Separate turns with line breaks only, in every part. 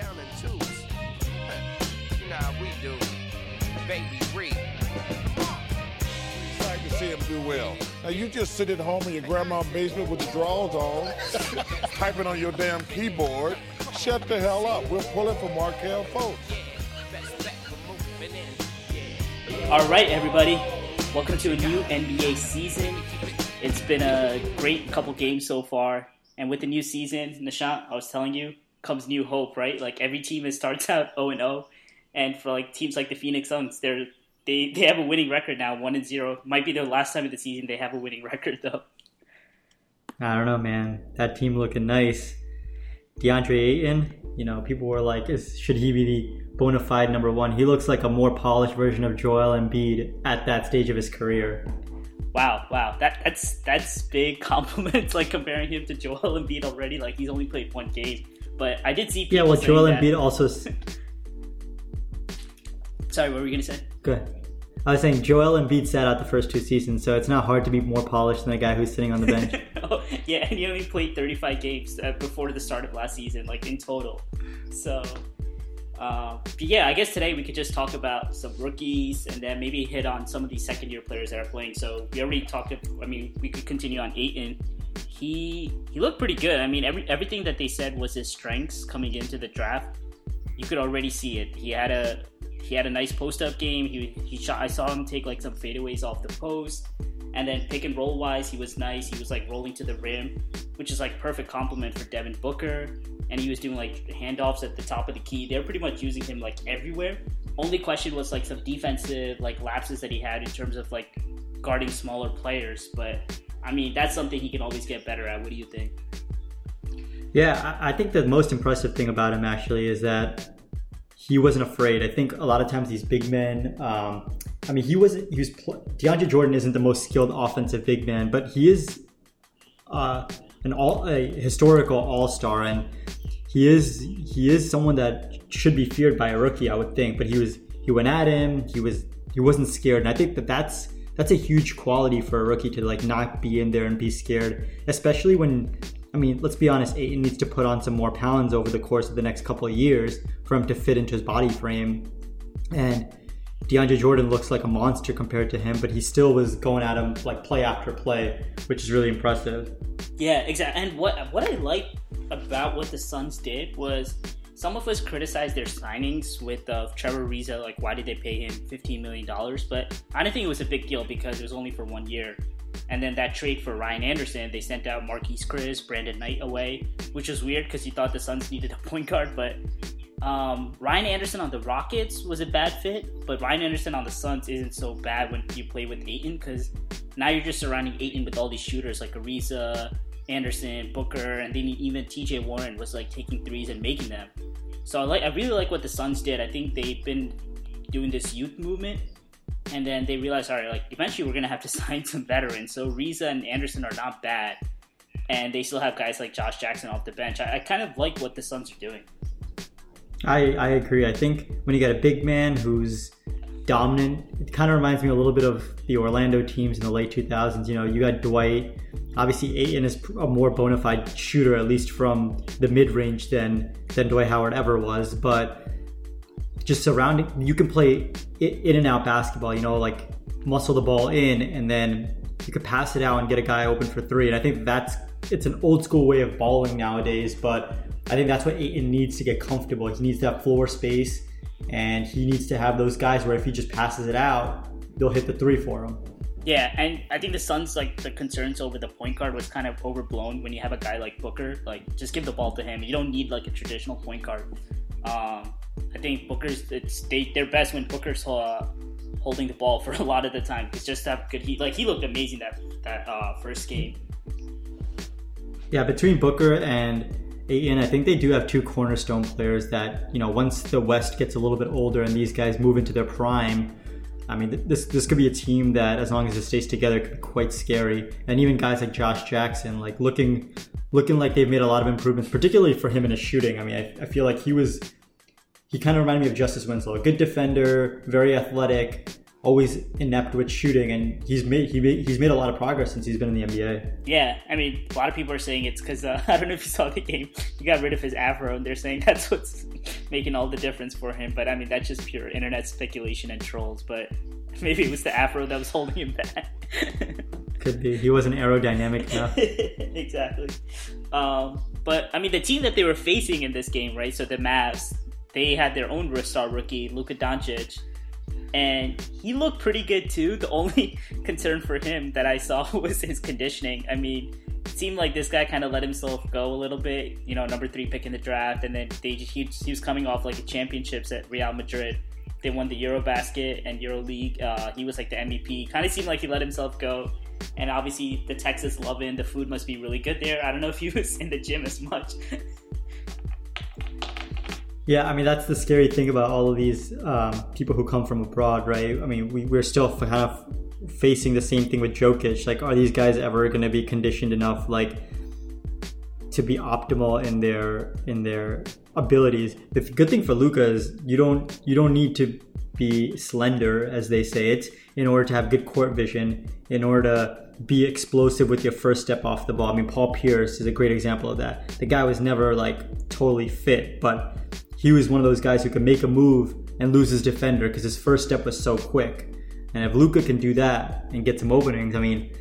down in twos. you know how we do. Baby Reed.
Excited to see him do well. Now you just sit at home in your grandma's basement with the drawers on, typing on your damn keyboard. Shut the hell up. We'll pull it for Markelle Fultz.
Best bet for moving in. Yeah.
All right, everybody. Welcome to a new NBA season. It's been a great couple games so far. And with the new season, Nishant, I was telling you, comes new hope, right? Like every team it starts out 0 and 0. And for like teams like the Phoenix Suns, they're they, they have a winning record now, 1 and 0. Might be their last time of the season they have a winning record though.
I don't know, man. That team looking nice. DeAndre Ayton, you know, people were like, is, should he be the bona fide number one? He looks like a more polished version of Joel Embiid at that stage of his career.
Wow, wow. That that's that's big compliments like comparing him to Joel Embiid already like he's only played one game. But I did see people
Yeah, well, Joel
that-
Embiid also.
Sorry, what were you going to say?
Go ahead. I was saying Joel Embiid sat out the first two seasons, so it's not hard to be more polished than a guy who's sitting on the bench.
oh, yeah, and he only played 35 games uh, before the start of last season, like in total. So, uh, but yeah, I guess today we could just talk about some rookies and then maybe hit on some of these second year players that are playing. So we already talked. I mean, we could continue on Ayton. He he looked pretty good. I mean, every everything that they said was his strengths coming into the draft. You could already see it. He had a he had a nice post up game. He he shot. I saw him take like some fadeaways off the post. And then pick and roll wise, he was nice. He was like rolling to the rim, which is like perfect compliment for Devin Booker. And he was doing like handoffs at the top of the key. They're pretty much using him like everywhere. Only question was like some defensive like lapses that he had in terms of like guarding smaller players. But I mean, that's something he can always get better at. What do you think?
Yeah, I think the most impressive thing about him actually is that he wasn't afraid. I think a lot of times these big men, um, I mean, he wasn't. He was DeAndre Jordan isn't the most skilled offensive big man, but he is uh, an all a historical all star, and he is he is someone that should be feared by a rookie, I would think. But he was he went at him. He was he wasn't scared, and I think that that's that's a huge quality for a rookie to like not be in there and be scared, especially when. I mean, let's be honest. Ayton needs to put on some more pounds over the course of the next couple of years for him to fit into his body frame. And DeAndre Jordan looks like a monster compared to him, but he still was going at him like play after play, which is really impressive.
Yeah, exactly. And what what I like about what the Suns did was some of us criticized their signings with uh, Trevor Ariza, like why did they pay him fifteen million dollars? But I didn't think it was a big deal because it was only for one year. And then that trade for Ryan Anderson, they sent out Marquese Chriss, Brandon Knight away, which was weird because you thought the Suns needed a point guard. But um, Ryan Anderson on the Rockets was a bad fit, but Ryan Anderson on the Suns isn't so bad when you play with Ayton because now you're just surrounding Ayton with all these shooters like Ariza, Anderson, Booker, and then even TJ Warren was like taking threes and making them. So I like I really like what the Suns did. I think they've been doing this youth movement, and then they realized, all right, like eventually we're gonna have to sign some veterans. So Ariza and Anderson are not bad, and they still have guys like Josh Jackson off the bench. I, I kind of like what the Suns are doing.
I, I agree. I think when you get a big man who's dominant, it kind of reminds me a little bit of the Orlando teams in the late 2000s. You know, you got Dwight. Obviously, Ayton is a more bona fide shooter, at least from the mid range, than than Dwight Howard ever was. But just surrounding, you can play in and out basketball. You know, like muscle the ball in, and then you could pass it out and get a guy open for three. And I think that's it's an old school way of balling nowadays, but I think that's what Ayton needs to get comfortable. He needs that floor space, and he needs to have those guys where if he just passes it out, they'll hit the three for him.
Yeah, and I think the Suns like the concerns over the point guard was kind of overblown when you have a guy like Booker. Like, just give the ball to him. You don't need like a traditional point guard. Um, I think Booker's it's they they're best when Booker's uh, holding the ball for a lot of the time. It's just that good. He like he looked amazing that that uh, first game.
Yeah, between Booker and Ayton, I think they do have two cornerstone players that, you know, once the West gets a little bit older and these guys move into their prime, I mean, this this could be a team that, as long as it stays together, could be quite scary. And even guys like Josh Jackson, like looking looking like they've made a lot of improvements, particularly for him in his shooting. I mean, I, I feel like he was he kind of reminded me of Justise Winslow, a good defender, very athletic, always inept with shooting, and he's made he made, he's made a lot of progress since he's been in the NBA.
Yeah, I mean, a lot of people are saying it's because uh, I don't know if you saw the game. He got rid of his afro, and they're saying that's what's making all the difference for him. But I mean, that's just pure internet speculation and trolls. But maybe it was the afro that was holding him back.
Could be. He wasn't aerodynamic enough.
exactly. Um, but I mean, the team that they were facing in this game, right? So the Mavs, they had their own star rookie, Luka Doncic, and he looked pretty good too. The only concern for him that I saw was his conditioning. I mean, it seemed like this guy kind of let himself go a little bit. You know, number three pick in the draft, and then they he, he was coming off like a championships at Real Madrid. They won the Eurobasket and EuroLeague. Uh, he was like the MVP. Kind of seemed like he let himself go and obviously the Texas loving the food must be really good there. I don't know if he was in the gym as much.
Yeah, I mean that's the scary thing about all of these um, people who come from abroad, right? I mean, we, we're still kind of facing the same thing with Jokic. Like, are these guys ever going to be conditioned enough, like, to be optimal in their in their abilities? The good thing for Luka is you don't you don't need to be slender, as they say it, in order to have good court vision, in order to be explosive with your first step off the ball. I mean, Paul Pierce is a great example of that. The guy was never like totally fit, but he was one of those guys who could make a move and lose his defender because his first step was so quick. And if Luka can do that and get some openings, I mean,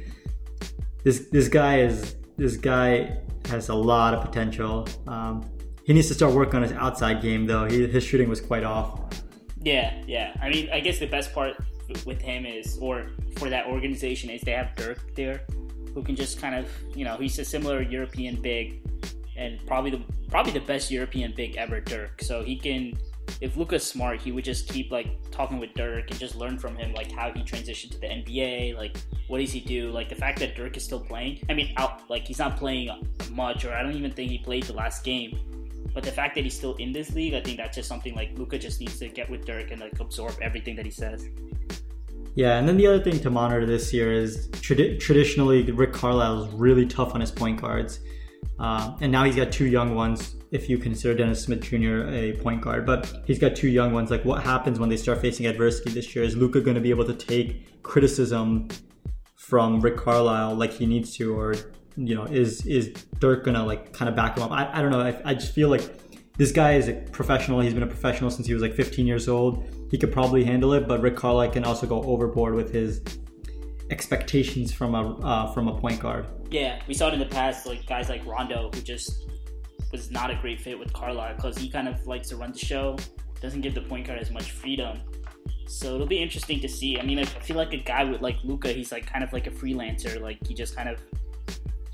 this this guy is this guy has a lot of potential. Um, he needs to start working on his outside game, though. He, his shooting was quite off.
Yeah, yeah. I mean, I guess the best part with him is, or for that organization, is they have Dirk there, who can just kind of, you know, he's a similar European big, and probably the probably the best European big ever, Dirk. So he can, if Luka's smart, he would just keep like talking with Dirk and just learn from him, like how he transitioned to the NBA, like what does he do, like the fact that Dirk is still playing. I mean, out like he's not playing much, or I don't even think he played the last game but the fact that he's still in this league, I think that's just something like Luka just needs to get with Dirk and like absorb everything that he says.
Yeah, and then the other thing to monitor this year is tradi- traditionally Rick Carlisle is really tough on his point guards, uh, and now he's got two young ones. If you consider Dennis Smith Jr. a point guard, but he's got two young ones. Like, what happens when they start facing adversity this year? Is Luka going to be able to take criticism from Rick Carlisle like he needs to, or you know, is is Dirk gonna like kind of back him up? I, I don't know. I, I just feel like this guy is a professional. He's been a professional since he was like 15 years old. He could probably handle it, but Rick Carlisle can also go overboard with his expectations from a uh, from a point guard.
Yeah, we saw it in the past, like guys like Rondo, who just was not a great fit with Carlisle because he kind of likes to run the show, doesn't give the point guard as much freedom. So it'll be interesting to see. I mean, I feel like a guy with like Luka, he's like kind of like a freelancer. Like he just kind of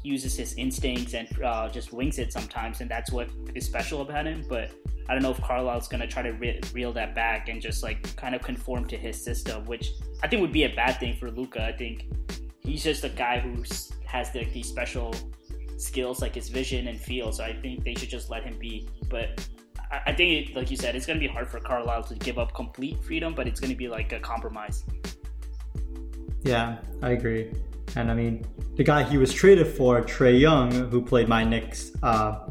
uses his instincts and uh, just wings it sometimes, and that's what is special about him. But I don't know if Carlisle's gonna try to re- reel that back and just like kind of conform to his system, which I think would be a bad thing for Luka. I think he's just a guy who has like these special skills, like his vision and feel. So I think they should just let him be. But I, I think, it, like you said, it's gonna be hard for Carlisle to give up complete freedom, but it's gonna be like a compromise.
Yeah, I agree. And I mean, the guy he was traded for, Trae Young, who played my Knicks, uh,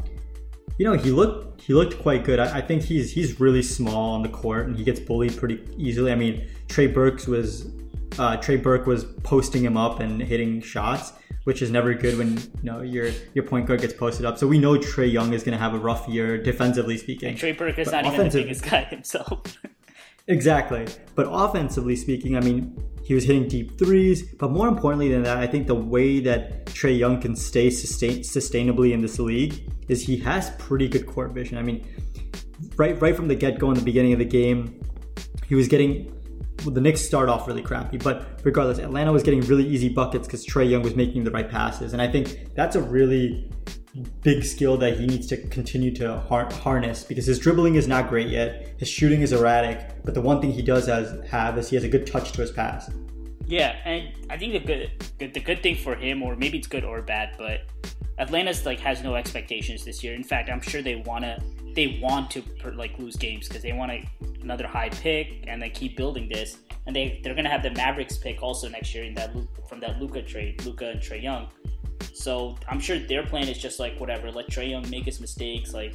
you know, he looked he looked quite good. I, I, think he's he's really small on the court and he gets bullied pretty easily. I mean, Trey Burks was uh, Trey Burke was posting him up and hitting shots, which is never good when you know your your point guard gets posted up. So we know Trae Young is going to have a rough year defensively speaking.
And Trey Burke is but not even the biggest guy himself.
exactly, but offensively speaking, I mean, he was hitting deep threes, but more importantly than that, I think the way that Trae Young can stay sustain, sustainably in this league is he has pretty good court vision. I mean, right right from the get go in the beginning of the game, he was getting well, the Knicks start off really crappy, but regardless, Atlanta was getting really easy buckets because Trae Young was making the right passes, and I think that's a really big skill that he needs to continue to har- harness because his dribbling is not great yet. His shooting is erratic, but the one thing he does has, have is he has a good touch to his pass.
Yeah, and I think the good the good thing for him, or maybe it's good or bad, but Atlanta's like has no expectations this year. In fact, I'm sure they wanna they want to like lose games because they want a, another high pick and they keep building this. And they they're gonna have the Mavericks pick also next year in that from that Luka trade, Luka and Trae Young. So I'm sure their plan is just like whatever, let Trae Young make his mistakes. Like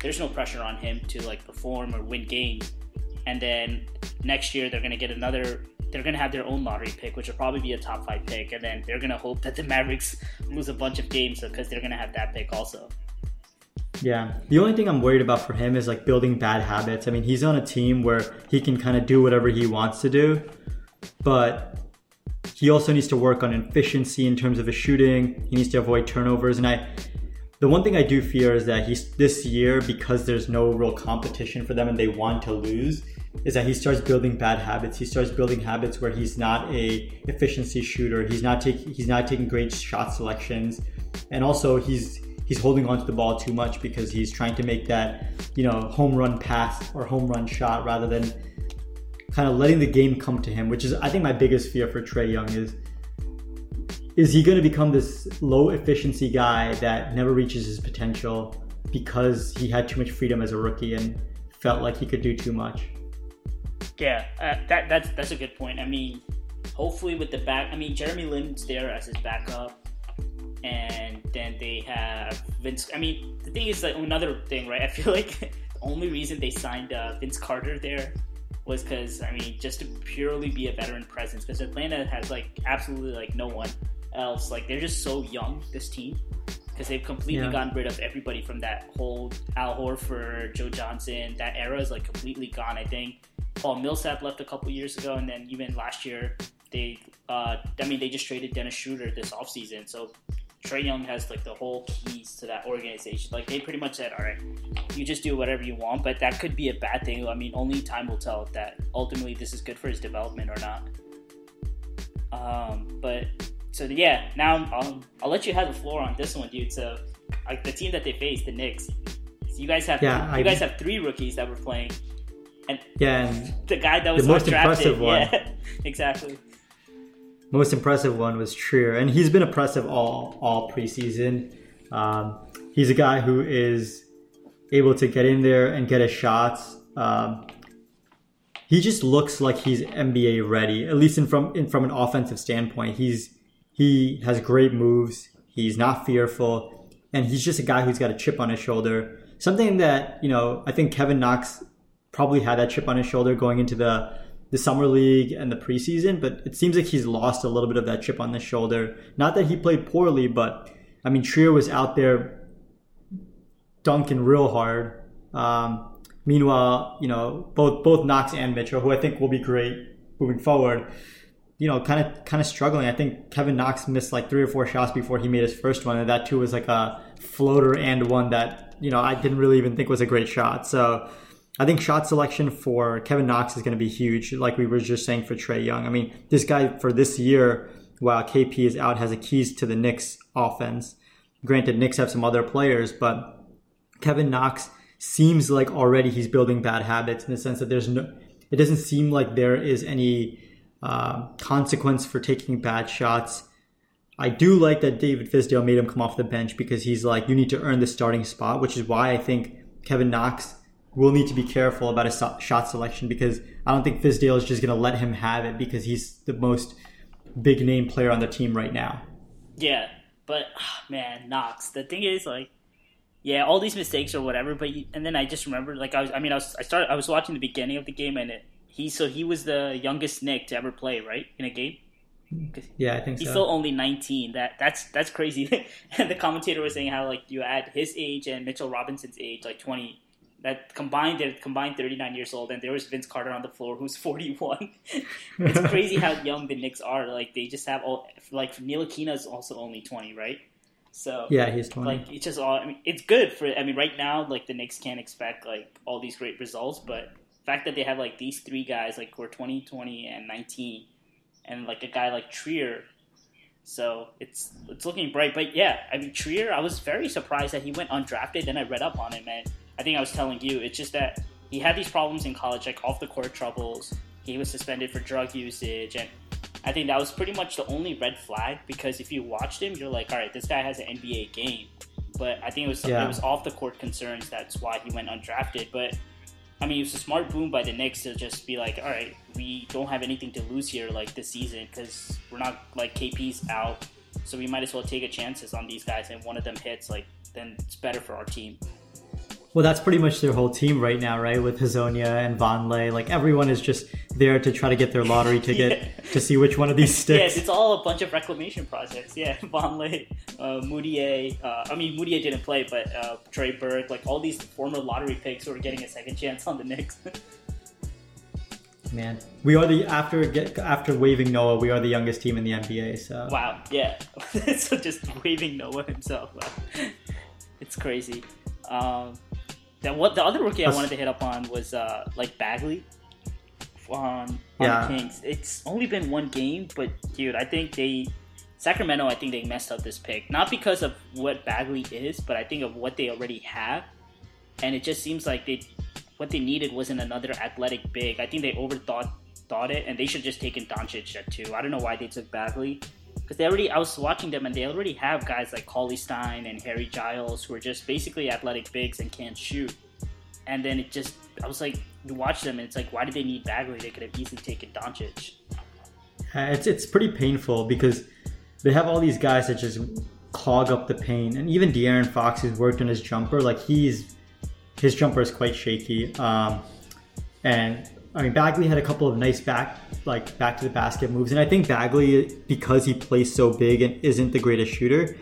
there's no pressure on him to like perform or win games. And then next year they're gonna get another. they're gonna have their own lottery pick, which will probably be a top five pick, and then they're gonna hope that the Mavericks lose a bunch of games because they're gonna have that pick also.
Yeah. The only thing I'm worried about for him is like building bad habits. I mean, he's on a team where he can kind of do whatever he wants to do, but he also needs to work on efficiency in terms of his shooting. He needs to avoid turnovers. And I, the one thing I do fear is that he's this year because there's no real competition for them and they want to lose is that he starts building bad habits. He starts building habits where he's not a efficiency shooter. He's not taking he's not taking great shot selections, and also he's he's holding onto the ball too much because he's trying to make that you know home run pass or home run shot rather than kind of letting the game come to him. Which is I think my biggest fear for Trae Young is is he going to become this low efficiency guy that never reaches his potential because he had too much freedom as a rookie and felt like he could do too much.
Yeah, uh, that that's that's a good point. I mean, hopefully with the back, I mean Jeremy Lin's there as his backup, and then they have Vince. I mean, the thing is like another thing, right? I feel like the only reason they signed uh, Vince Carter there was because I mean just to purely be a veteran presence because Atlanta has like absolutely like no one else. Like they're just so young this team because they've completely yeah. gotten rid of everybody from that whole Al Horford, Joe Johnson. That era is like completely gone. I think Paul Millsap left a couple years ago, and then even last year they, uh, I mean, they just traded Dennis Schroeder this offseason. So Trae Young has like the whole keys to that organization. Like they pretty much said, all right, you just do whatever you want, but that could be a bad thing. I mean, only time will tell that ultimately this is good for his development or not. Um, but so yeah, now I'll, I'll let you have the floor on this one, dude. So like the team that they faced, the Knicks. So you guys have yeah, you I, guys have three rookies that were playing and
yeah, and
the guy that was
the most impressive one.
Yeah, exactly.
Most impressive one was Trier, and he's been impressive all all preseason. Um, he's a guy who is able to get in there and get his shots. Um, he just looks like he's NBA ready, at least in from in, from an offensive standpoint. He's he has great moves. He's not fearful, and he's just a guy who's got a chip on his shoulder. Something that you know, I think Kevin Knox probably had that chip on his shoulder going into the the summer league and the preseason, but it seems like he's lost a little bit of that chip on the shoulder. Not that he played poorly, but I mean Trier was out there dunking real hard. Um, meanwhile, you know both both Knox and Mitchell, who I think will be great moving forward, you know, kind of kind of struggling. I think Kevin Knox missed like three or four shots before he made his first one, and that too was like a floater and one that you know I didn't really even think was a great shot. So I think shot selection for Kevin Knox is going to be huge, like we were just saying for Trae Young. I mean, this guy for this year, while KP is out, has the keys to the Knicks offense. Granted, Knicks have some other players, but Kevin Knox seems like already he's building bad habits in the sense that there's no, it doesn't seem like there is any uh, consequence for taking bad shots. I do like that David Fizdale made him come off the bench because he's like, you need to earn the starting spot, which is why I think Kevin Knox will need to be careful about his shot selection because I don't think Fizdale is just going to let him have it because he's the most big name player on the team right now.
Yeah, but oh, man, Knox. The thing is, like, yeah, all these mistakes or whatever. But and then I just remember, like, I was, I mean, I was, I started, I was watching the beginning of the game, and it, he, so he was the youngest Knick to ever play, right, in a game.
Yeah, I think
he's
so.
still only 19. That that's that's crazy. and the commentator was saying how like you add his age and Mitchell Robinson's age, like 20 that combined they're combined 39 years old and there was Vince Carter on the floor who's 41 it's crazy how young the Knicks are. Like they just have all like Ntilikina is also only 20 right? So
yeah he's 20
like it's just all I mean it's good for I mean right now like the Knicks can't expect like all these great results but the fact that they have like these three guys like who are 20 20 and 19 and like a guy like Trier so it's it's looking bright. But yeah I mean Trier I was very surprised that he went undrafted then I read up on him and I think I was telling you, it's just that he had these problems in college, like off the court troubles. He was suspended for drug usage, and I think that was pretty much the only red flag because if you watched him, you're like, all right, this guy has an NBA game. But I think it was yeah. it was off the court concerns. That's why he went undrafted. But I mean, it was a smart boom by the Knicks to just be like, all right, we don't have anything to lose here, like this season, because we're not like KP's out, so we might as well take a chances on these guys. And one of them hits, like then it's better for our team.
Well, that's pretty much their whole team right now, right? With Hezonja and Vonleh, like everyone is just there to try to get their lottery ticket
Yeah.
to see which one of these sticks.
Yes, it's all a bunch of reclamation projects. Yeah, Vonleh, uh, Mudiay. Uh, I mean, Mudiay didn't play, but uh, Trey Burke, like all these former lottery picks who are getting a second chance on the Knicks.
Man, we are the after get, after waiving Noah, we are the youngest team in the NBA. So
wow, yeah. so just waiving Noah himself. it's crazy. Um, that what the other rookie I wanted to hit up on was uh, like Bagley on, on
Yeah.
the Kings. It's only been one game, but dude, I think they Sacramento. I think they messed up this pick, not because of what Bagley is, but I think of what they already have, and it just seems like they what they needed wasn't another athletic big. I think they overthought thought it, and they should just taken Doncic at two. I don't know why they took Bagley. Because they already, I was watching them and they already have guys like Cauley Stein and Harry Giles who are just basically athletic bigs and can't shoot. And then it just, I was like, you watch them and it's like, why did they need Bagley? They could have easily taken Doncic.
Uh, it's it's pretty painful because they have all these guys that just clog up the paint, and even De'Aaron Fox, who's worked on his jumper, like he's his jumper is quite shaky. Um, and I mean, Bagley had a couple of nice back like back to the basket moves, and I think Bagley, because he plays so big and isn't the greatest shooter,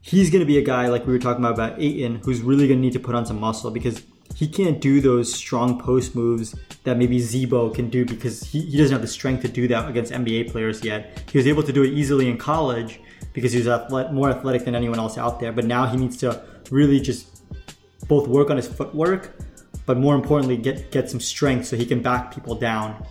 he's going to be a guy like we were talking about about Ayton, who's really going to need to put on some muscle because he can't do those strong post moves that maybe Z-Bo can do because he, he doesn't have the strength to do that against NBA players yet. He was able to do it easily in college because he was more athletic than anyone else out there, but now he needs to really just both work on his footwork, but more importantly, get get some strength so he can back people down.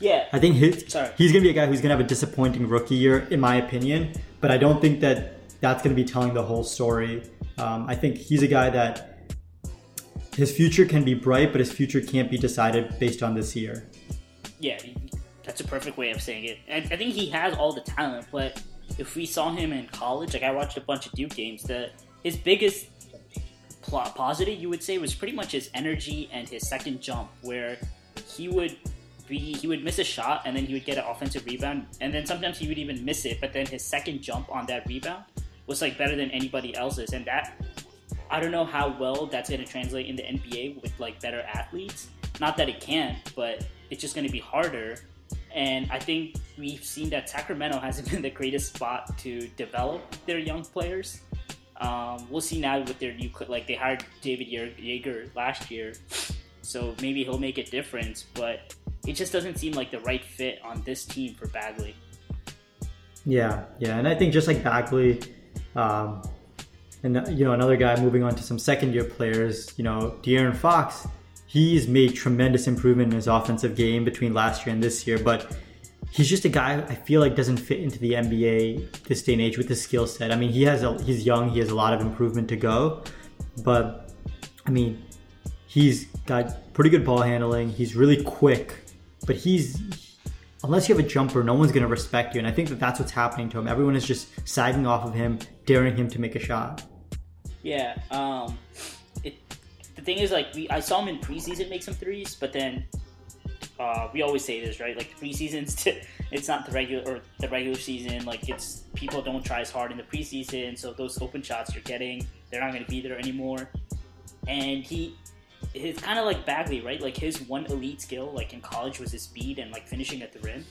Yeah.
I think his,
Sorry.
he's going to be a guy who's going to have a disappointing rookie year, in my opinion. But I don't think that that's going to be telling the whole story. Um, I think he's a guy that his future can be bright, but his future can't be decided based on this year.
yeah, that's a perfect way of saying it. And I think he has all the talent, but if we saw him in college, like I watched a bunch of Duke games, the his biggest positive you would say was pretty much his energy and his second jump, where he would be he would miss a shot and then he would get an offensive rebound, and then sometimes he would even miss it, but then his second jump on that rebound was like better than anybody else's, and that I don't know how well that's going to translate in the NBA with like better athletes. Not that it can't, but it's just going to be harder. And I think we've seen that Sacramento hasn't been the greatest spot to develop their young players. Um, we'll see now with their new like they hired David Joerger last year, so maybe he'll make a difference. But it just doesn't seem like the right fit on this team for Bagley.
Yeah, yeah, and I think just like Bagley, um, and you know another guy moving on to some second year players, you know De'Aaron Fox, he's made tremendous improvement in his offensive game between last year and this year, but he's just a guy I feel like doesn't fit into the NBA this day and age with his skill set. I mean, he has a, he's young, he has a lot of improvement to go, but I mean, he's got pretty good ball handling. He's really quick, but he's unless you have a jumper, no one's going to respect you. And I think that that's what's happening to him. Everyone is just sagging off of him, daring him to make a shot.
Yeah. Um, it. The thing is, like, we I saw him in preseason make some threes, but then uh, we always say this, right? Like the preseasons, it's not the regular or the regular season. Like it's people don't try as hard in the preseason, so those open shots you're getting, they're not going to be there anymore. And he, it's kind of like Bagley, right? Like his one elite skill, like in college, was his speed and like finishing at the rim.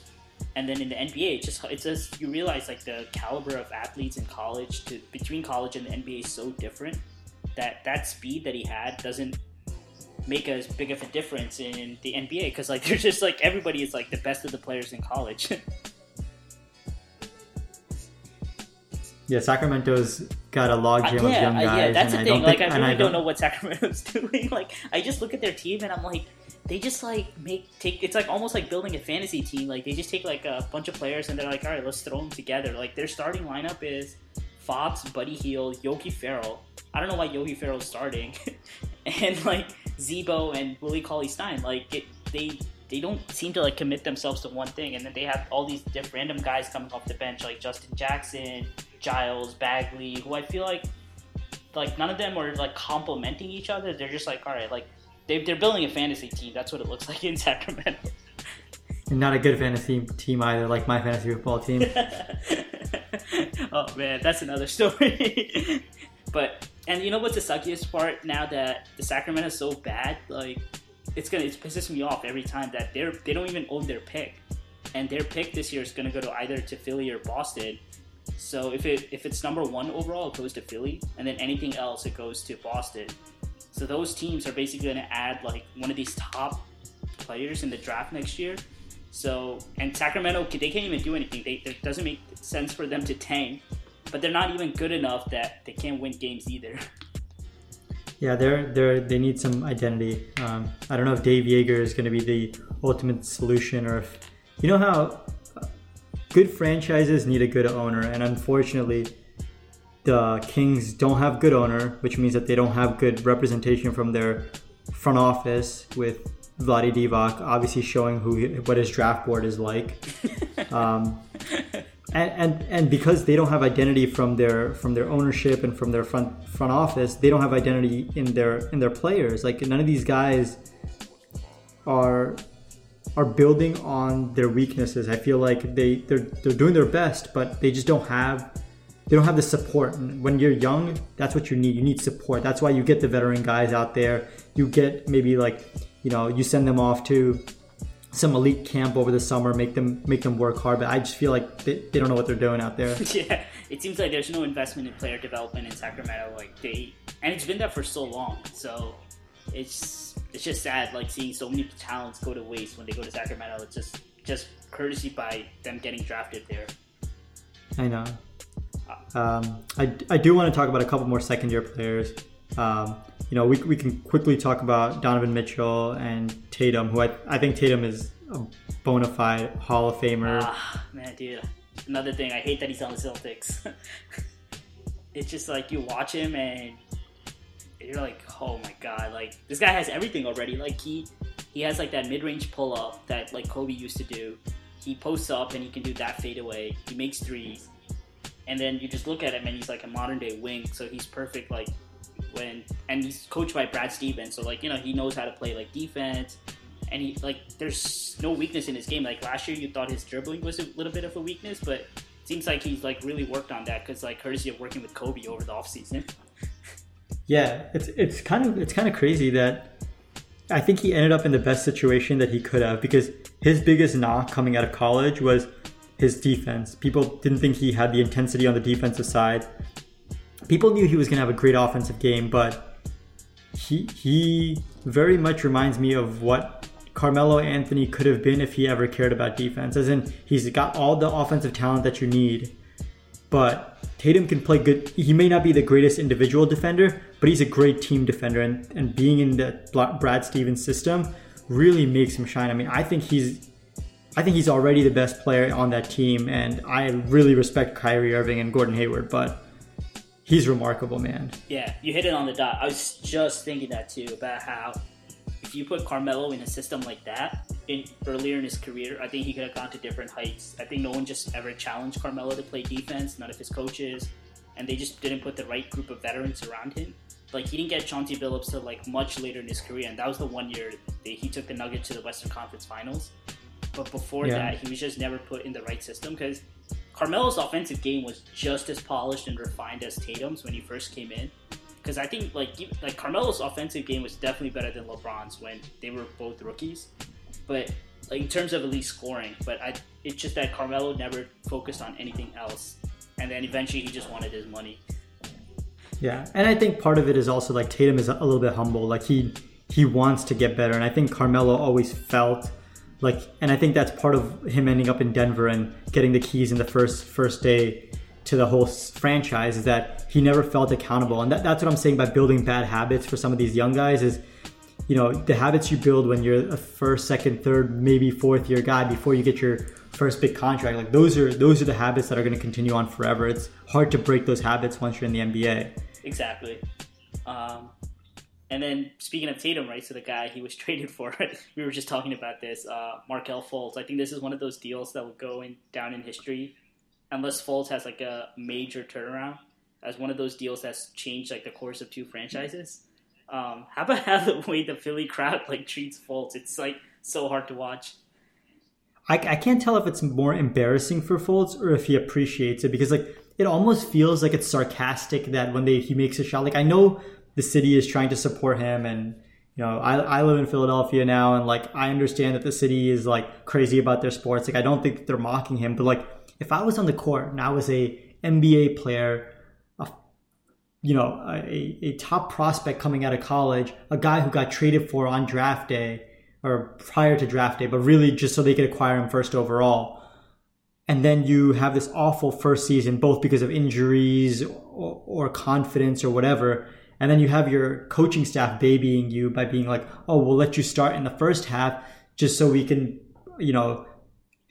And then in the NBA, it's just it's just you realize like the caliber of athletes in college to between college and the NBA is so different that that speed that he had doesn't make as big of a difference in the NBA because like they're just like everybody is like the best of the players in college.
Yeah, Sacramento's got a log
Uh,
of
yeah,
young
uh,
guys.
yeah, that's
and
the
I
thing.
don't
Like
think,
I really
I
don't know what Sacramento's doing. Like I just look at their team and I'm like, they just like make take. It's like almost like building a fantasy team. Like they just take like a bunch of players and they're like, all right, let's throw them together. Like their starting lineup is Fox, Buddy Hield, Yogi Ferrell. I don't know why Yogi Ferrell's starting, and like Z-Bo and Willie Cauley Stein. Like it, they they don't seem to like commit themselves to one thing, and then they have all these different random guys coming off the bench like Justin Jackson, Giles, Bagley, who I feel like like none of them are like complimenting each other. They're just like, all right, like they, they're building a fantasy team. That's what it looks like in Sacramento.
Not a good fantasy team either, like my fantasy football team.
oh man, that's another story. but And you know what's the suckiest part? Now that the Sacramento is so bad, like it's gonna it pisses me off every time that they're they don't even own their pick, and their pick this year is gonna go to either to Philly or Boston. So if it if it's number one overall, it goes to Philly, and then anything else it goes to Boston. So those teams are basically gonna add like one of these top players in the draft next year. So and Sacramento they can't even do anything. They, it doesn't make sense for them to tank but they're not even good enough that they can't win games either.
Yeah, they're they're they need some identity. Um, I don't know if Dave Joerger is going to be the ultimate solution, or if you know how good franchises need a good owner, and unfortunately, the Kings don't have good owner, which means that they don't have good representation from their front office with Vlade Divac obviously showing who what his draft board is like. Um, and, and and because they don't have identity from their from their ownership and from their front front office, they don't have identity in their in their players. Like none of these guys are are building on their weaknesses. I feel like they they're they're doing their best, but they just don't have they don't have the support. And when you're young, that's what you need. You need support. That's why you get the veteran guys out there. You get maybe like you know you send them off to some elite camp over the summer, make them make them work hard. But I just feel like they, they don't know what they're doing out there.
yeah, it seems like there's no investment in player development in Sacramento. Like they, and it's been there for so long. So it's it's just sad, like seeing so many talents go to waste when they go to Sacramento. It's just just courtesy by them getting drafted there.
I know. Um, I, I do want to talk about a couple more second year players. Um, you know, we, we can quickly talk about Donovan Mitchell and Tatum, who I, I think Tatum is a bona fide Hall of Famer.
Ah, man, dude. Another thing, I hate that he's on the Celtics. it's just like you watch him and you're like, oh my god, like this guy has everything already. Like he he has like that mid range pull up that like Kobe used to do. He posts up and he can do that fade away. He makes threes. And then you just look at him and he's like a modern day wing, so he's perfect like when and he's coached by Brad Stevens, so like you know he knows how to play like defense, and he like there's no weakness in his game. Like last year, you thought his dribbling was a little bit of a weakness, but it seems like he's like really worked on that because like courtesy of working with Kobe over the offseason.
yeah, it's it's kind of it's kind of crazy that I think he ended up in the best situation that he could have because his biggest knock coming out of college was his defense. People didn't think he had the intensity on the defensive side people knew he was going to have a great offensive game, but he he very much reminds me of what Carmelo Anthony could have been if he ever cared about defense. As in, he's got all the offensive talent that you need, but Tatum can play good. He may not be the greatest individual defender, but he's a great team defender, and, and being in the Brad Stevens system really makes him shine. I mean, I think he's I think he's already the best player on that team, and I really respect Kyrie Irving and Gordon Hayward, but he's remarkable, man.
Yeah, you hit it on the dot. I was just thinking that too about how if you put Carmelo in a system like that in earlier in his career, I think he could have gone to different heights. I think no one just ever challenged Carmelo to play defense. None of his coaches, and they just didn't put the right group of veterans around him. Like he didn't get Chauncey Billups till like much later in his career, and that was the one year that he took the Nuggets to the Western Conference Finals. But before yeah. that, he was just never put in the right system because Carmelo's offensive game was just as polished and refined as Tatum's when he first came in. Because I think like like Carmelo's offensive game was definitely better than LeBron's when they were both rookies. But like in terms of at least scoring, but I it's just that Carmelo never focused on anything else, and then eventually he just wanted his money.
Yeah, and I think part of it is also like Tatum is a little bit humble. Like he he wants to get better, and I think Carmelo always felt like and i think that's part of him ending up in denver and getting the keys in the first first day to the whole franchise is that he never felt accountable. And that, that's what i'm saying by building bad habits for some of these young guys is you know the habits you build when you're a first second third maybe fourth year guy before you get your first big contract like those are those are the habits that are going to continue on forever. It's hard to break those habits once you're in the nba
exactly. Um, and then speaking of Tatum, right? So the guy he was traded for, we were just talking about this, uh, Markelle Fultz. I think this is one of those deals that will go in, down in history, unless Fultz has like a major turnaround, as one of those deals that's changed like the course of two franchises. Um, how about how the way the Philly crowd like treats Fultz? It's like so hard to watch.
I, I can't tell if it's more embarrassing for Fultz or if he appreciates it because like it almost feels like it's sarcastic that when they he makes a shot, like I know the city is trying to support him. And you know I, I live in philadelphia now and like i understand that the city is like crazy about their sports. Like i don't think they're mocking him but like if i was on the court and i was a nba player a, you know a, a top prospect coming out of college a guy who got traded for on draft day or prior to draft day but really just so they could acquire him first overall. And then you have this awful first season both because of injuries or, or confidence or whatever and then you have your coaching staff babying you by being like, oh, we'll let you start in the first half just so we can, you know,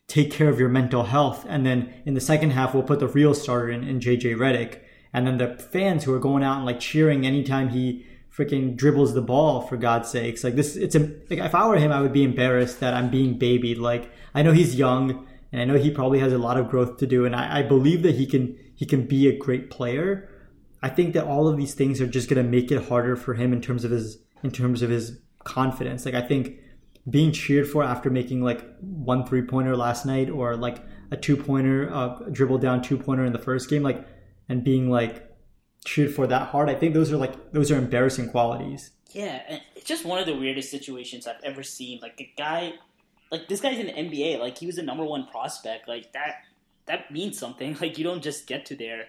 take care of your mental health. And then in the second half, we'll put the real starter in, in JJ Redick. And then the fans who are going out and like cheering anytime he freaking dribbles the ball for God's sakes. Like this, it's a, like if I were him, I would be embarrassed that I'm being babied. Like I know he's young and I know he probably has a lot of growth to do. And I, I believe that he can, he can be a great player I think that all of these things are just going to make it harder for him in terms of his in terms of his confidence. Like I think being cheered for after making like one three pointer last night or like a two pointer, uh, dribble down two pointer in the first game, like and being like cheered for that hard. I think those are like those are embarrassing qualities.
Yeah, it's just one of the weirdest situations I've ever seen. Like a guy, like this guy's in the NBA. Like he was a number one prospect. Like that that means something. Like you don't just get to there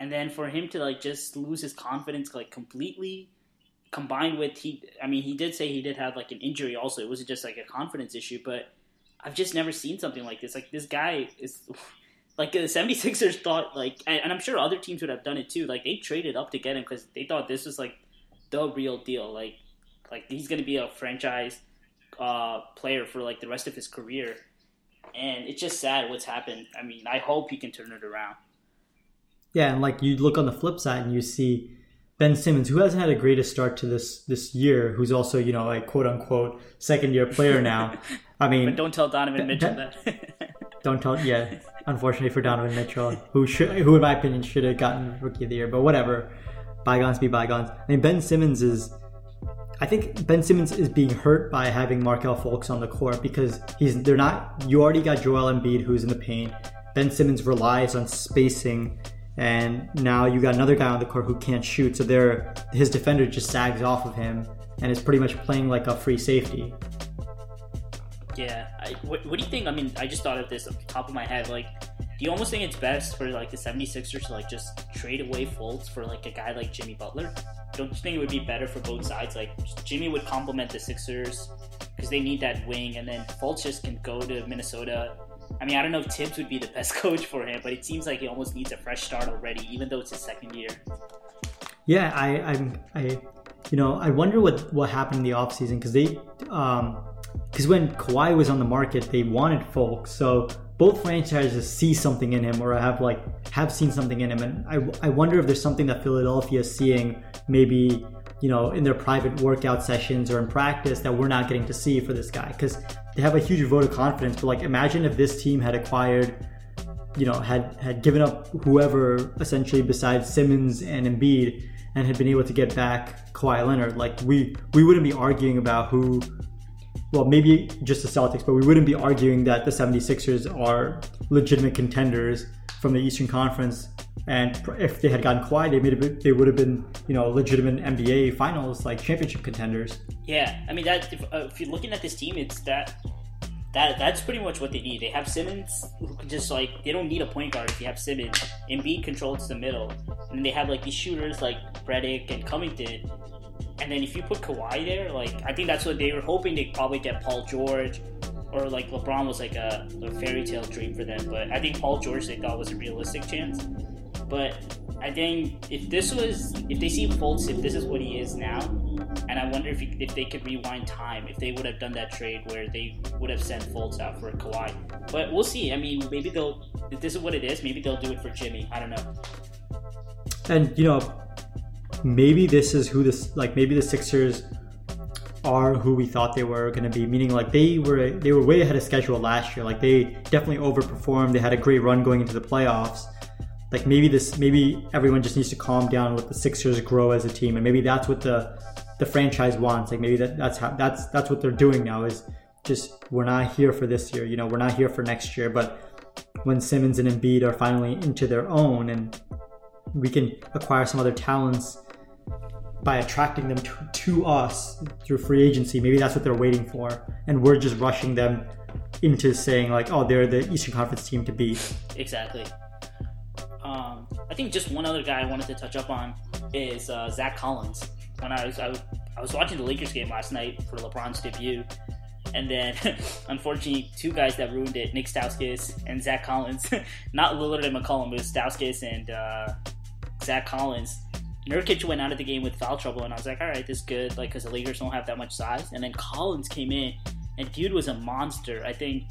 and then for him to like just lose his confidence like completely combined with he i mean he did say he did have like an injury also. It wasn't just like a confidence issue but i've just never seen something like this. Like this guy is like the 76ers thought like and i'm sure other teams would have done it too. Like they traded up to get him because they thought this was like the real deal. Like like he's gonna be a franchise uh, player for like the rest of his career. And it's just sad what's happened. I mean i hope he can turn it around
yeah, and like you look on the flip side and you see Ben Simmons, who hasn't had a greatest start to this this year, who's also you know a quote unquote second year player now. I mean,
but don't tell Donovan Mitchell that.
don't tell. Yeah, unfortunately for Donovan Mitchell, who should, who in my opinion should have gotten Rookie of the Year, but whatever. Bygones be bygones. I mean, Ben Simmons is. I think Ben Simmons is being hurt by having Markelle Fultz on the court because he's they're not. You already got Joel Embiid who's in the paint. Ben Simmons relies on spacing and now you got another guy on the court who can't shoot. So there, his defender just sags off of him and is pretty much playing like a free safety.
Yeah, I, what, what do you think? I mean, I just thought of this off the top of my head. Like, do you almost think it's best for like the 76ers to like just trade away Fultz for like a guy like Jimmy Butler? Don't you think it would be better for both sides? Like, Jimmy would complement the Sixers because they need that wing, and then Fultz just can go to Minnesota I mean, I don't know if Thibs would be the best coach for him, but it seems like he almost needs a fresh start already, even though it's his second year.
Yeah, I, I'm, I, you know, I wonder what what happened in the offseason because they, um, because when Kawhi was on the market, they wanted Fultz, so both franchises see something in him or have like have seen something in him, and I, I wonder if there's something that Philadelphia is seeing, maybe you know, in their private workout sessions or in practice that we're not getting to see for this guy because they have a huge vote of confidence. But like, imagine if this team had acquired, you know, had had given up whoever essentially besides Simmons and Embiid and had been able to get back Kawhi Leonard. Like, we we wouldn't be arguing about who. Well, maybe just the Celtics, but we wouldn't be arguing that the 76ers are legitimate contenders from the Eastern Conference and if they had gotten Kawhi, they they would have been you know legitimate NBA Finals like championship contenders.
Yeah, I mean that if, uh, if you're looking at this team, it's that that that's pretty much what they need. They have Simmons who can just like they don't need a point guard if you have Simmons. Embiid controls the middle, and they have like these shooters like Redick and Covington. And then if you put Kawhi there, like I think that's what they were hoping they'd probably get Paul George or like LeBron was like a, a fairy tale dream for them. But I think Paul George they thought was a realistic chance. But I think if this was, if they see Fultz, if this is what he is now, and I wonder if, he, if they could rewind time, if they would have done that trade where they would have sent Fultz out for Kawhi. But we'll see. I mean, maybe they'll, if this is what it is, maybe they'll do it for Jimmy. I don't know.
And, you know, maybe this is who this, like, maybe the Sixers are who we thought they were going to be meaning like they were they were way ahead of schedule last year. Like they definitely overperformed. They had a great run going into the playoffs. Like maybe this maybe everyone just needs to calm down let the Sixers grow as a team and maybe that's what the the franchise wants. Like maybe that that's how that's that's what they're doing now is just we're not here for this year you know we're not here for next year. But when Simmons and Embiid are finally into their own and we can acquire some other talents by attracting them to, to us through free agency. Maybe that's what they're waiting for, and we're just rushing them into saying like, "Oh, they're the Eastern Conference team to beat."
Exactly. Um, I think just one other guy I wanted to touch up on is uh, Zach Collins. When I was I, I was watching the Lakers game last night for LeBron's debut, and then unfortunately two guys that ruined it: Nik Stauskas and Zach Collins. Not Lillard and McCollum, but Stauskas and uh, Zach Collins. Nurkic went out of the game with foul trouble, and I was like, all right, this is good, like because the Lakers don't have that much size. And then Collins came in, and dude was a monster. I think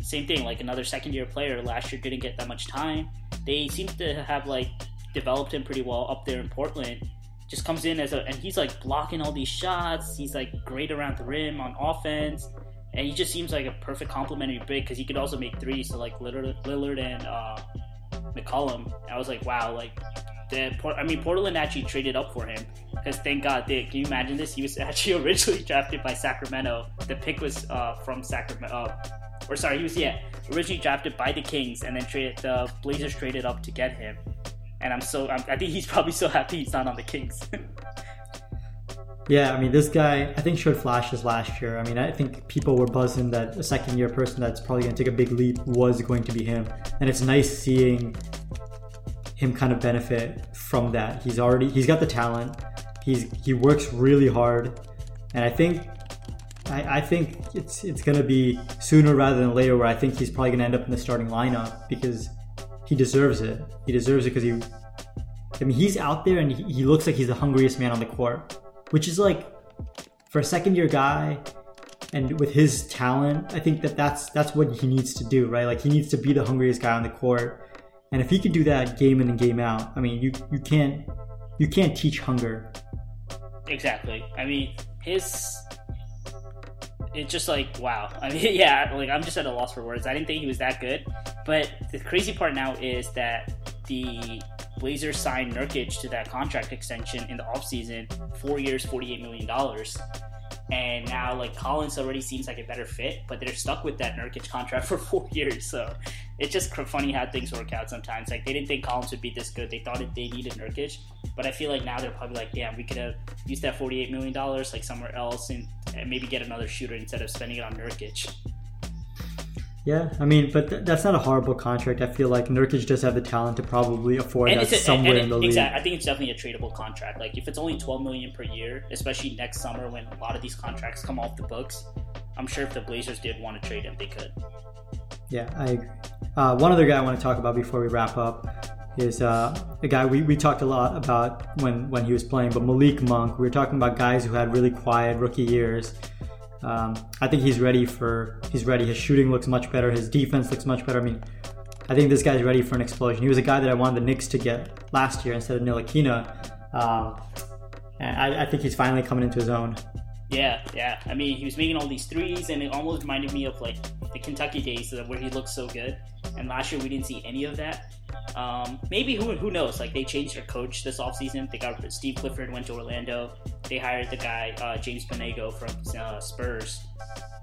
same thing, like another second year player last year didn't get that much time. They seem to have like developed him pretty well up there in Portland. Just comes in as a and he's like blocking all these shots. He's like great around the rim on offense, and he just seems like a perfect complementary big because he could also make threes. So like Lillard, Lillard and uh, McCollum. I was like, wow, like Port- I mean Portland actually traded up for him because thank God they can you imagine this? He was actually originally drafted by Sacramento. The pick was uh, from Sacramento. Uh, or sorry, he was yeah originally drafted by the Kings, and then traded the Blazers traded up to get him. And I'm so I'm, I think he's probably so happy he's not on the Kings.
Yeah, I mean, this guy, I think showed flashes last year. I mean, I think people were buzzing that a second year person that's probably going to take a big leap was going to be him. And it's nice seeing him kind of benefit from that. He's already, he's got the talent. He's, he works really hard. And I think, I, I think it's, it's going to be sooner rather than later where I think he's probably going to end up in the starting lineup because he deserves it. He deserves it because he, I mean, he's out there and he, he looks like he's the hungriest man on the court which is like for a second year guy and with his talent i think that that's that's what he needs to do right like he needs to be the hungriest guy on the court and if he could do that game in and game out i mean you you can't you can't teach hunger
exactly. I mean his. It's just like wow. I mean, yeah, like I'm just at a loss for words. I didn't think he was that good, but the crazy part now is that the Blazers signed Nurkic to that contract extension in the offseason, four years, $48 million. And now, like, Collins already seems like a better fit, but they're stuck with that Nurkic contract for four years. So it's just funny how things work out sometimes. Like, they didn't think Collins would be this good. They thought it, they needed Nurkic. But I feel like now they're probably like, damn, we could have used that $48 million, like, somewhere else and, and maybe get another shooter instead of spending it on Nurkic.
yeah i mean but th- that's not a horrible contract i feel like nurkic does have the talent to probably afford
and
that
a,
somewhere in the league
I think it's definitely a tradable contract. Like if it's only twelve million per year, especially next summer when a lot of these contracts come off the books, I'm sure if the Blazers did want to trade him, they could.
Yeah, I agree. Uh, one other guy I want to talk about before we wrap up is uh, a guy we, we talked a lot about when, when he was playing, but Malik Monk. We were talking about guys who had really quiet rookie years. Um, I think he's ready for he's ready. His shooting looks much better. His defense looks much better. I mean, I think this guy's ready for an explosion. He was a guy that I wanted the Knicks to get last year instead of Ntilikina. Um, and I, I think he's finally coming into his own.
Yeah, yeah. I mean, he was making all these threes, and it almost reminded me of like the Kentucky days where he looked so good. And last year we didn't see any of that. Um, maybe who who knows? Like they changed their coach this offseason. They got Steve Clifford went to Orlando. They hired the guy uh, James Borrego from uh, Spurs.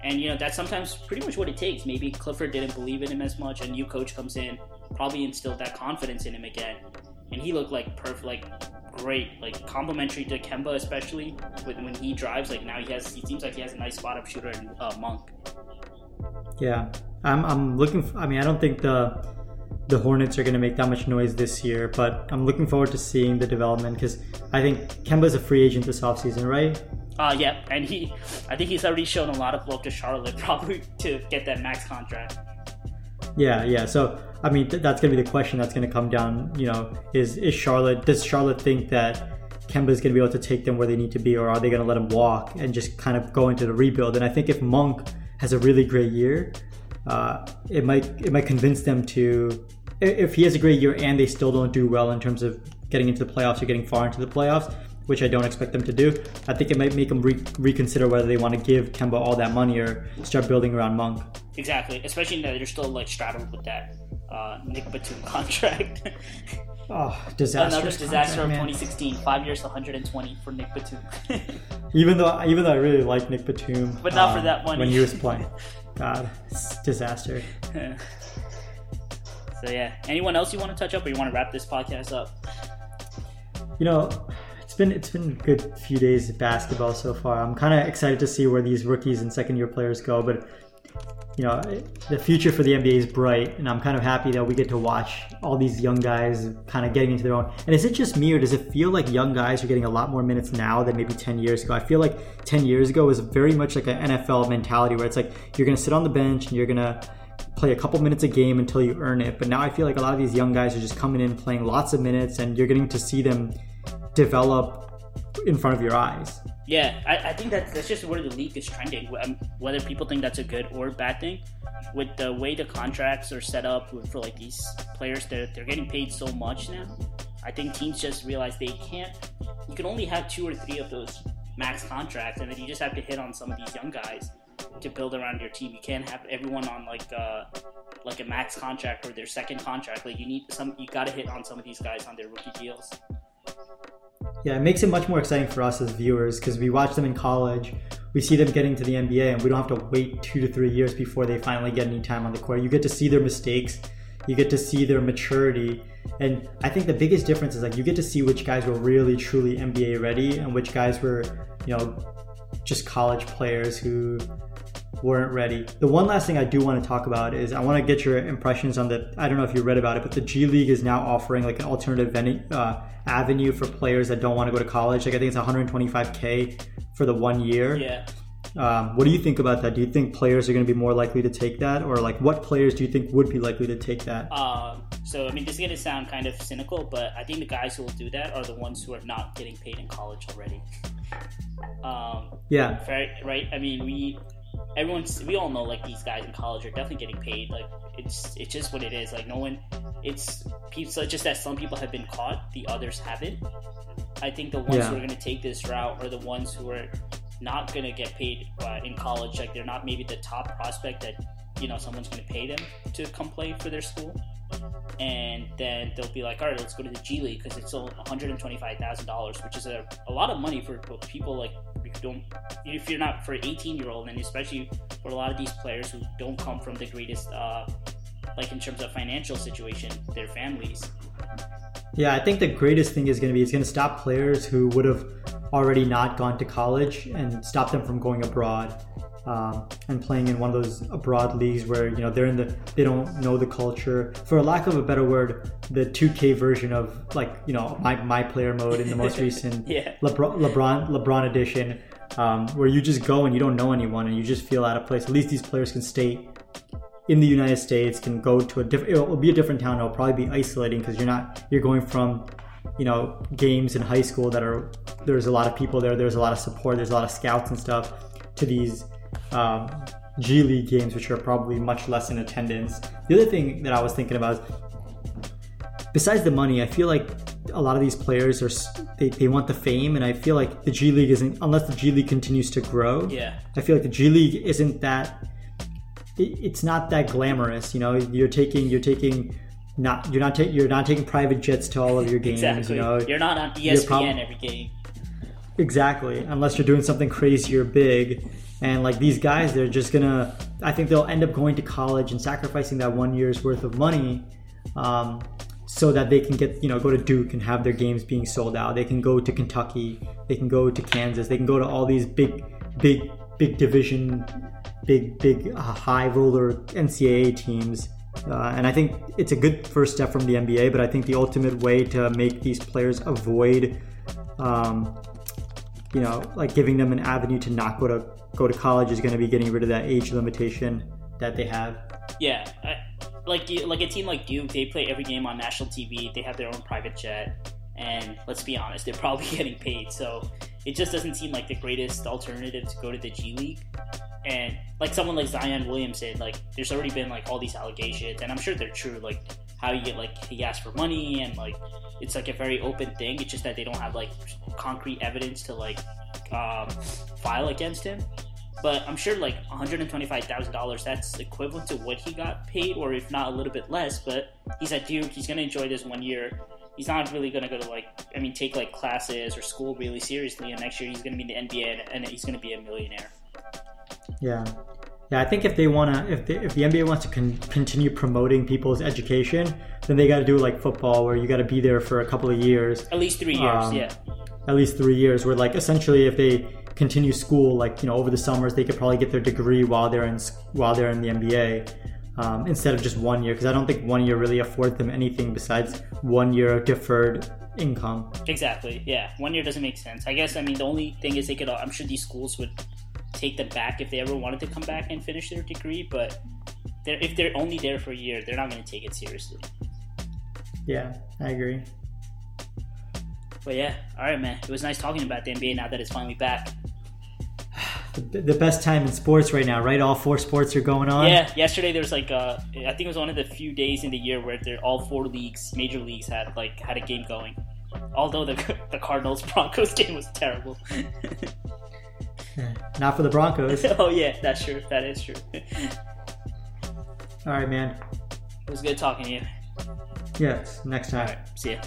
And you know that's sometimes pretty much what it takes. Maybe Clifford didn't believe in him as much. A new coach comes in, probably instilled that confidence in him again, and he looked like perfect, like great, like complementary to Kemba, especially when, when he drives. Like now he has, he seems like he has a nice spot up shooter in uh, Monk.
Yeah, I'm, I'm looking. f I I mean, I don't think the the Hornets are going to make that much noise this year, but I'm looking forward to seeing the development because I think Kemba's a free agent this offseason, right?
Uh, yeah, and he, I think he's already shown a lot of love to Charlotte, probably to get that max contract.
Yeah, yeah. So I mean, th- that's going to be the question that's going to come down. You know, is is Charlotte? Does Charlotte think that Kemba is going to be able to take them where they need to be, or are they going to let him walk and just kind of go into the rebuild? And I think if Monk has a really great year, uh, it might it might convince them to. If he has a great year and they still don't do well in terms of getting into the playoffs or getting far into the playoffs, which I don't expect them to do, I think it might make them re- reconsider whether they want to give Kemba all that money or start building around Monk.
Exactly, especially that they're still like straddled with that uh, Nick Batum contract.
Oh, disaster!
Another disaster of 2016. Five years, 120 for Nick Batum.
Even though, even though I really like Nick Batum,
But not for
um,
that money.
when he was playing. God, disaster.
So yeah, anyone else you want to touch up, or you want to wrap this podcast up?
You know, been it's been a good few days of basketball so far. I'm kind of excited to see where these rookies and second year players go, but you know, the future for the NBA is bright, and I'm kind of happy that we get to watch all these young guys kind of getting into their own. And is it just me, or does it feel like young guys are getting a lot more minutes now than maybe 10 years ago? I feel like 10 years ago was very much like an NFL mentality where it's like you're to sit on the bench and you're to play a couple minutes a game until you earn it. But now I feel like a lot of these young guys are just coming in playing lots of minutes, and you're getting to see them develop in front of your eyes.
Yeah, I, I think that's that's just where the league is trending. Um, whether people think that's a good or bad thing, with the way the contracts are set up for like these players, they're they're getting paid so much now. I think teams just realize they can't. You can only have two or three of those max contracts, and then you just have to hit on some of these young guys to build around your team. You can't have everyone on like uh, like a max contract or their second contract. Like you need some. You got to hit on some of these guys on their rookie deals.
Yeah, it makes it much more exciting for us as viewers because we watch them in college, we see them getting to the NBA, and we don't have to wait two to three years before they finally get any time on the court. You get to see their mistakes, you get to see their maturity, and I think the biggest difference is like you get to see which guys were really truly NBA ready and which guys were, you know, just college players who weren't ready. The one last thing I do want to talk about is I want to get your impressions on the. I don't know if you read about it, but the G League is now offering like an alternative venue, uh, avenue for players that don't want to go to college. Like I think it's 125k for the one year.
Yeah.
Um, what do you think about that? Do you think players are going to be more likely to take that, or like what players do you think would be likely to take that?
Um, so I mean, this is going to sound kind of cynical, but I think the guys who will do that are the ones who are not getting paid in college already. Um,
yeah.
Right. Right. I mean, we everyone's we all know like these guys in college are definitely getting paid. Like it's it's just what it is. Like no one. It's people. Just that some people have been caught, the others haven't. I think the ones
Yeah.
who are going to take this route are the ones who are not going to get paid uh, in college. Like they're not maybe the top prospect that you know someone's going to pay them to come play for their school. And then they'll be like, all right, let's go to the G League because it's only $125,000, which is a, a lot of money for people like you don't, if you're not for 18 year old, and especially for a lot of these players who don't come from the greatest, uh, like in terms of financial situation, their families.
Yeah, I think the greatest thing is going to be it's going to stop players who would have already not gone to college and stop them from going abroad um, and playing in one of those abroad leagues where you know they're in the they don't know the culture. For lack of a better word, the 2K version of like you know my my player mode in the most recent
Yeah.
LeBron LeBron LeBron edition, um, where you just go and you don't know anyone and you just feel out of place. At least these players can stay in the United States, can go to a different. It'll be a different town. It'll probably be isolating because you're not you're going from you know games in high school that are there's a lot of people there. There's a lot of support. There's a lot of scouts and stuff to these um, G League games, which are probably much less in attendance. The other thing that I was thinking about is besides the money, I feel like a lot of these players are they, they want the fame, and I feel like the G League isn't unless the G League continues to grow.
Yeah.
I feel like the G League isn't that. it- It's not that glamorous, you know. You're taking you're taking not you're not ta- you're not taking private jets to all of your games,
Exactly.
you know.
You're not on ESPN
prob-
every game.
Exactly, unless you're doing something crazy or big. And like these guys, they're just gonna. I think they'll end up going to college and sacrificing that one year's worth of money, um, so that they can get you know go to Duke and have their games being sold out. They can go to Kentucky. They can go to Kansas. They can go to all these big, big, big division, big, big uh, high roller NCAA teams. Uh, and I think it's a good first step from the NBA. But I think the ultimate way to make these players avoid um, you know, like giving them an avenue to not go to go to college is going to be getting rid of that age limitation that they have.
Yeah, I, like like a team like Duke, they play every game on national TV. They have their own private jet, and let's be honest, they're probably getting paid. So it just doesn't seem like the greatest alternative to go to the G League. And like someone like Zion Williamson, like there's already been like all these allegations, and I'm sure they're true. Like how you get like he asked for money, and like it's like a very open thing. It's just that they don't have like concrete evidence to like um, file against him. But I'm sure like $125,000, that's equivalent to what he got paid, or if not a little bit less. But he's at Duke, he's to enjoy this one year. He's not really to go to like, I mean, take like classes or school really seriously. And next year he's to be in the NBA and, and he's to be a millionaire.
Yeah. Yeah, I think if they wanna, if the if the NBA wants to con- continue promoting people's education, then they got to do like football, where you got to be there for a couple of years,
At least three years.
Um,
yeah.
at least three years. Where like essentially, if they continue school, like you know, over the summers, they could probably get their degree while they're in while they're in the NBA. Um, instead of just one year, because I don't think one year really affords them anything besides one year of deferred income.
Exactly. Yeah. One year doesn't make sense. I guess. I mean, the only thing is they could. I'm sure these schools would take them back if they ever wanted to come back and finish their degree. But they're, if they're only there for a year, they're not going to take it seriously.
Yeah, I agree.
But yeah. All right, man. It was nice talking about the NBA now that it's finally back.
The, the best time in sports right now, right? All four sports are going on.
Yeah. Yesterday there was like uh, I think it was one of the few days in the year where all four leagues, major leagues had like had a game going. Although the the Cardinals Broncos game was terrible.
Not for the Broncos.
oh yeah, that's true. That is true.
All right, man.
It was good talking to you.
Yes, next time.
All right. See ya.